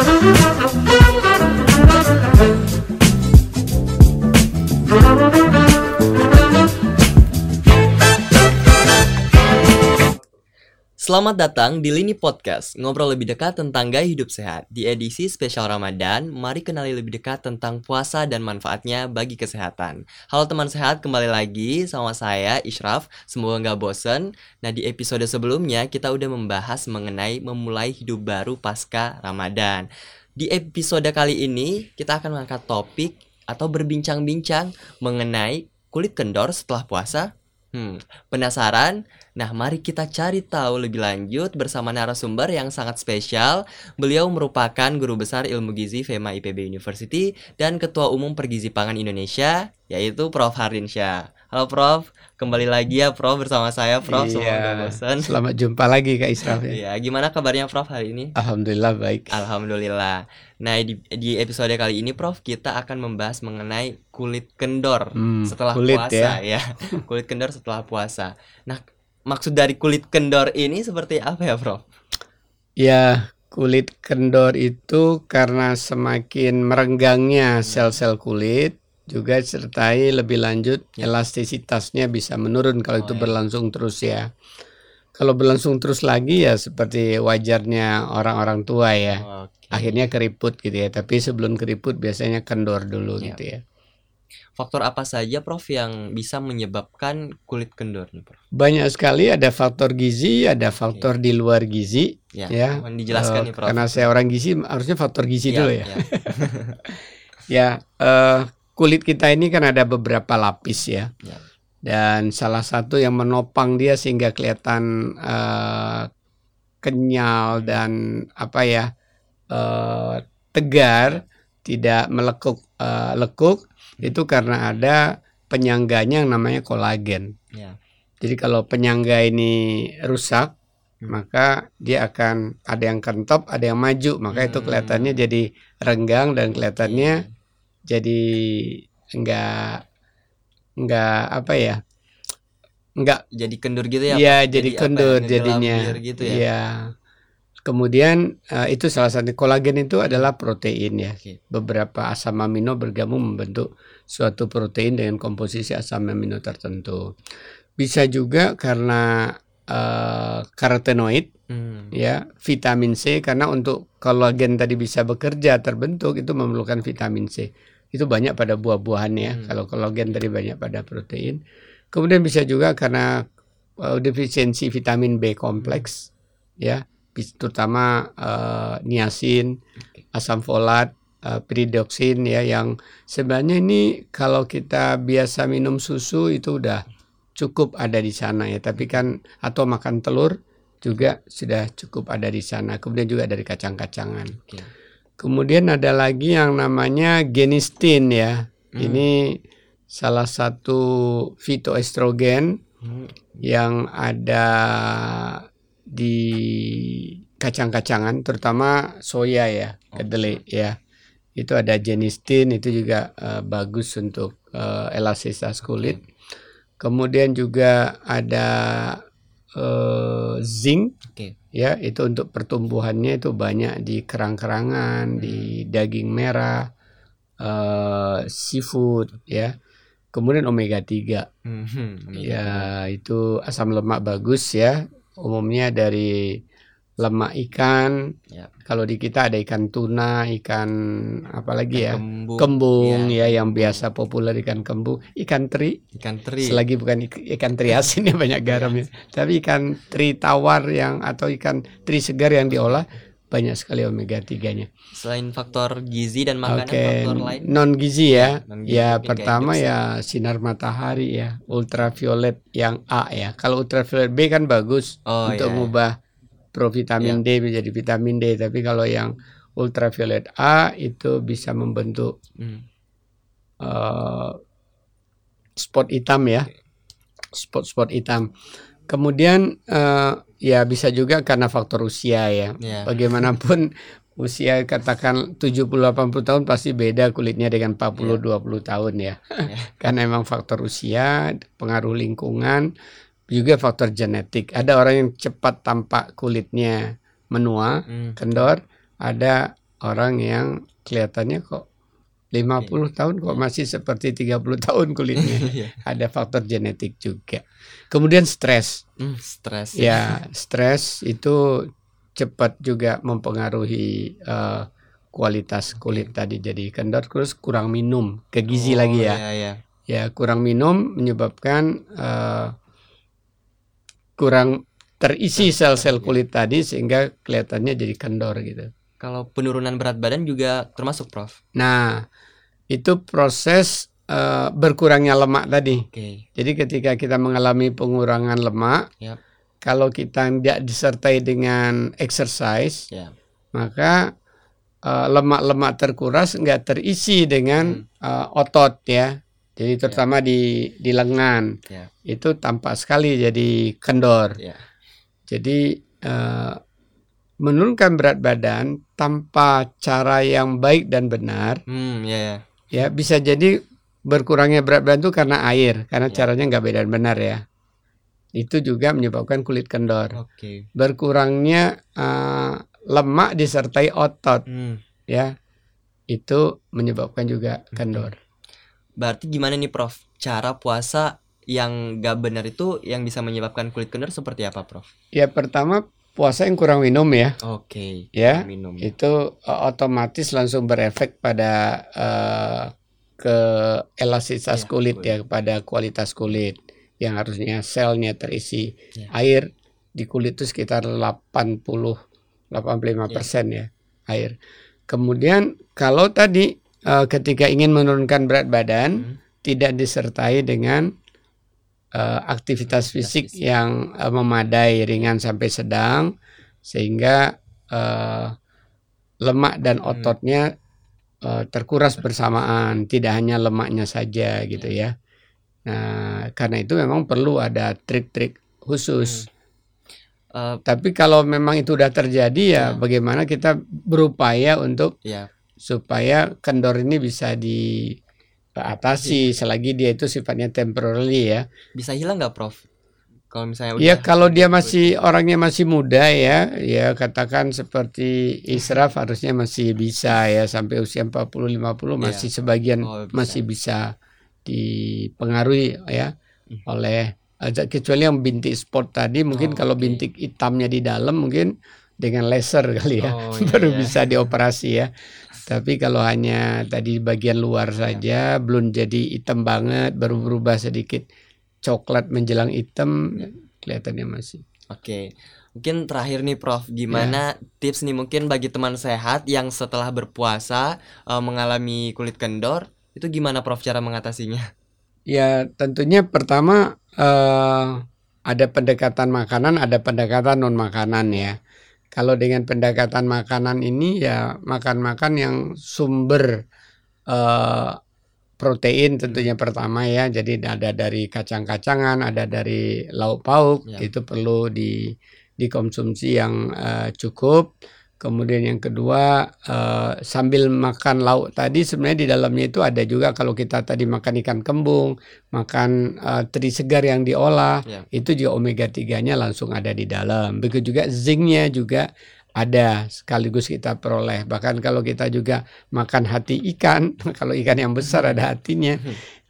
Thank. Selamat datang di Lini Podcast, ngobrol lebih dekat tentang gaya hidup sehat. Di edisi spesial Ramadan, mari kenali lebih dekat tentang puasa dan manfaatnya bagi kesehatan. Halo teman sehat, kembali lagi sama saya Ishraf. Semoga nggak bosen. Nah di episode sebelumnya kita udah membahas mengenai memulai hidup baru pasca Ramadan. Di episode kali ini kita akan mengangkat topik atau berbincang-bincang mengenai kulit kendor setelah puasa Hmm, penasaran? Nah, mari kita cari tahu lebih lanjut bersama narasumber yang sangat spesial. Beliau merupakan guru besar ilmu gizi FEMA IPB University dan Ketua Umum Pergizi Pangan Indonesia, yaitu Prof. Hardinsyah. Halo Prof, kembali lagi ya Prof bersama saya Prof. Iya, bosan. Selamat jumpa lagi Kak Israf ya. Iya, gimana kabarnya Prof hari ini? Alhamdulillah baik. Alhamdulillah. Nah, di, di episode kali ini Prof kita akan membahas mengenai kulit kendor hmm, setelah kulit puasa ya. ya. kulit kendor setelah puasa. Nah, maksud dari kulit kendor ini seperti apa ya Prof? Ya, kulit kendor itu karena semakin merenggangnya sel-sel kulit juga sertai lebih lanjut ya. elastisitasnya bisa menurun kalau oh, itu ya. berlangsung terus ya. Kalau berlangsung terus lagi ya seperti wajarnya orang-orang tua ya. okay. Akhirnya keriput gitu ya. Tapi sebelum keriput biasanya kendor dulu ya. gitu ya. Faktor apa saja Prof yang bisa menyebabkan kulit kendor Prof? Banyak sekali ada faktor gizi, ada faktor ya. di luar gizi ya. ya. Dijelaskan uh, nih Prof. Karena saya orang gizi harusnya faktor gizi dulu ya. Ya, ya uh, kulit kita ini kan ada beberapa lapis ya. ya. Dan salah satu yang menopang dia sehingga kelihatan uh, kenyal dan apa ya uh, tegar, tidak melekuk uh, lekuk itu karena ada penyangganya yang namanya kolagen. Ya. Jadi kalau penyangga ini rusak, hmm. maka dia akan ada yang kentop, ada yang maju, maka hmm. itu kelihatannya jadi renggang dan kelihatannya hmm jadi enggak enggak apa ya enggak jadi kendur gitu ya iya jadi, jadi kendur ya, jadinya. gitu ya? Ya kemudian uh, itu salah satu kolagen itu adalah protein ya. Okay. beberapa asam amino bergabung membentuk suatu protein dengan komposisi asam amino tertentu. Bisa juga karena uh, karotenoid hmm. ya vitamin C karena untuk kolagen tadi bisa bekerja terbentuk itu memerlukan vitamin C itu banyak pada buah-buahan ya. Hmm. Kalau kolagen tadi banyak pada protein. Kemudian bisa juga karena uh, defisiensi vitamin B kompleks ya, terutama uh, niacin, asam folat, uh, piridoksin ya yang sebenarnya ini kalau kita biasa minum susu itu udah cukup ada di sana ya, tapi kan atau makan telur juga sudah cukup ada di sana. Kemudian juga dari kacang-kacangan. Okay. Kemudian ada lagi yang namanya genistin ya. Hmm. Ini salah satu fitoestrogen hmm. yang ada di kacang-kacangan terutama soya ya, kedelai ya. Itu ada genistin itu juga uh, bagus untuk uh, elastisitas kulit. Kemudian juga ada uh, zinc. Okay ya itu untuk pertumbuhannya itu banyak di kerang-kerangan di daging merah uh, seafood ya. Kemudian omega 3 hmm, ya itu asam lemak bagus ya. Umumnya dari lemak ikan. Ya. Kalau di kita ada ikan tuna, ikan apa lagi ya? Kembung, kembung ya. ya yang biasa populer ikan kembung, ikan teri. Ikan teri. Selagi bukan ikan teri asin ya banyak garam ya. Tapi ikan teri tawar yang atau ikan teri segar yang diolah banyak sekali omega 3-nya. Selain faktor gizi dan makanan okay. faktor lain non gizi ya. Non -gizi ya pertama ya sinar matahari ya, ultraviolet yang A ya. Kalau ultraviolet B kan bagus oh, untuk iya. mengubah provitamin yeah. D menjadi vitamin D tapi kalau yang ultraviolet A itu bisa membentuk mm. uh, spot hitam ya spot-spot hitam kemudian uh, ya bisa juga karena faktor usia ya yeah. bagaimanapun usia katakan 70-80 tahun pasti beda kulitnya dengan 40-20 yeah. tahun ya. Yeah. Karena memang faktor usia, pengaruh lingkungan, juga faktor genetik. Ada orang yang cepat tampak kulitnya menua, hmm. kendor, ada orang yang kelihatannya kok 50 okay. tahun kok iya. masih seperti 30 tahun kulitnya. Iya. Ada faktor genetik juga. Kemudian stres. Mm, stres. Ya, stres itu cepat juga mempengaruhi uh, kualitas kulit okay. tadi jadi kendor terus kurang minum ke gizi oh, lagi ya. Iya, iya. Ya, kurang minum menyebabkan uh, kurang terisi sel-sel kulit tadi sehingga kelihatannya jadi kendor gitu. Kalau penurunan berat badan juga termasuk, Prof. Nah, itu proses uh, berkurangnya lemak tadi. Okay. Jadi ketika kita mengalami pengurangan lemak, yep. kalau kita tidak disertai dengan exercise, yep. maka uh, lemak-lemak terkuras nggak terisi dengan hmm. uh, otot ya. Jadi terutama yeah. di di lengan yeah. itu tampak sekali jadi kendor. Yeah. Jadi uh, menurunkan berat badan tanpa cara yang baik dan benar, hmm, yeah, yeah. ya bisa jadi berkurangnya berat badan itu karena air, karena yeah. caranya nggak baik dan benar ya. Itu juga menyebabkan kulit kendor. Okay. Berkurangnya uh, lemak disertai otot, hmm. ya itu menyebabkan juga kendor. Berarti gimana nih Prof? Cara puasa yang gak benar itu yang bisa menyebabkan kulit kendor seperti apa, Prof? Ya pertama puasa yang kurang minum ya. Oke. Okay, ya. Minum. Itu uh, otomatis langsung berefek pada uh, ke elastisitas ya, kulit, kulit ya kepada kualitas kulit yang harusnya selnya terisi ya. air di kulit itu sekitar 80 85 persen ya. ya air. Kemudian kalau tadi uh, ketika ingin menurunkan berat badan hmm. tidak disertai dengan uh, aktivitas fisik yang uh, memadai ringan sampai sedang sehingga uh, lemak dan hmm. ototnya uh, terkuras bersamaan tidak hanya lemaknya saja gitu ya nah karena itu memang perlu ada trik-trik khusus hmm. Uh, Tapi kalau memang itu sudah terjadi ya, ya bagaimana kita berupaya untuk ya. Supaya kendor ini bisa di atasi iya. selagi dia itu sifatnya temporary ya. Bisa hilang nggak, Prof? Kalau misalnya ya, udah Ya kalau dia masih orangnya masih muda ya, ya katakan seperti Israf harusnya masih bisa ya sampai usia 40 50 ya. masih sebagian oh, bisa. masih bisa dipengaruhi ya hmm. oleh kecuali yang bintik sport tadi mungkin oh, kalau okay. bintik hitamnya di dalam mungkin dengan laser kali ya oh, baru iya. bisa dioperasi ya tapi kalau hanya tadi bagian luar iya. saja ya. belum jadi hitam banget, baru berubah sedikit coklat menjelang hitam, ya. kelihatannya masih. Oke. Mungkin terakhir nih Prof, gimana ya. tips nih mungkin bagi teman sehat yang setelah berpuasa uh, mengalami kulit kendor, itu gimana Prof cara mengatasinya? Ya, tentunya pertama uh, ada pendekatan makanan, ada pendekatan non makanan ya. Kalau dengan pendekatan makanan ini ya makan-makan yang sumber uh, protein tentunya pertama ya. Jadi ada dari kacang-kacangan, ada dari lauk pauk, ya. itu perlu di dikonsumsi yang uh, cukup. Kemudian yang kedua uh, sambil makan lauk tadi sebenarnya di dalamnya itu ada juga kalau kita tadi makan ikan kembung, makan uh, teri segar yang diolah, yeah. itu juga omega 3-nya langsung ada di dalam. Begitu juga zincnya juga ada sekaligus kita peroleh. Bahkan kalau kita juga makan hati ikan, kalau ikan yang besar ada hatinya.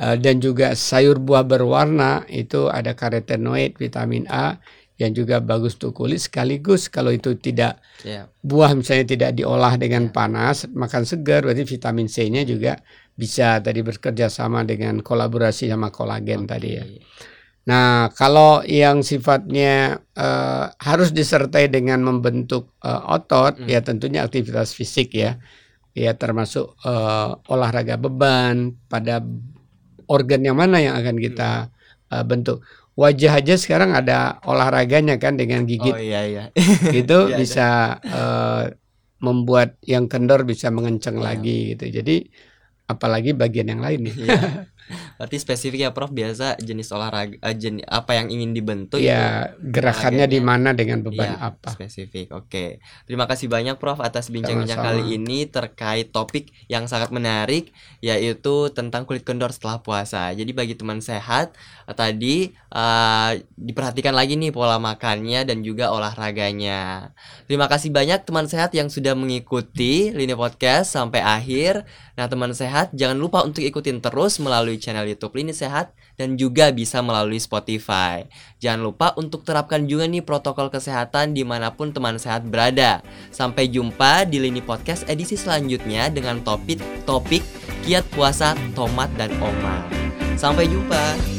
Uh, dan juga sayur buah berwarna itu ada karotenoid, vitamin A yang juga bagus untuk kulit sekaligus kalau itu tidak yeah. buah misalnya tidak diolah dengan yeah. panas makan segar berarti vitamin C-nya juga bisa tadi bekerja sama dengan kolaborasi sama kolagen okay. tadi ya. Nah, kalau yang sifatnya uh, harus disertai dengan membentuk uh, otot, mm. ya tentunya aktivitas fisik ya, ya termasuk uh, olahraga beban pada organ yang mana yang akan kita uh, bentuk wajah aja sekarang ada olahraganya kan dengan gigit. Oh iya iya. itu iya, bisa uh, membuat yang kendor bisa mengenceng iya. lagi gitu. Jadi apalagi bagian yang lain nih. Iya. Berarti spesifik ya Prof biasa jenis olahraga uh, jenis apa yang ingin dibentuk ya itu gerakannya di mana dengan beban ya, apa spesifik. Oke. Terima kasih banyak Prof atas bincang-bincang kali ini terkait topik yang sangat menarik yaitu tentang kulit kendor setelah puasa. Jadi bagi teman sehat uh, tadi uh, diperhatikan lagi nih pola makannya dan juga olahraganya. Terima kasih banyak teman sehat yang sudah mengikuti Lini Podcast sampai akhir. Nah, teman sehat jangan lupa untuk ikutin terus melalui channel YouTube Lini Sehat dan juga bisa melalui Spotify. Jangan lupa untuk terapkan juga nih protokol kesehatan di mana pun teman sehat berada. Sampai jumpa di Lini Podcast edisi selanjutnya dengan topik topik kiat puasa tomat dan oma. Sampai jumpa.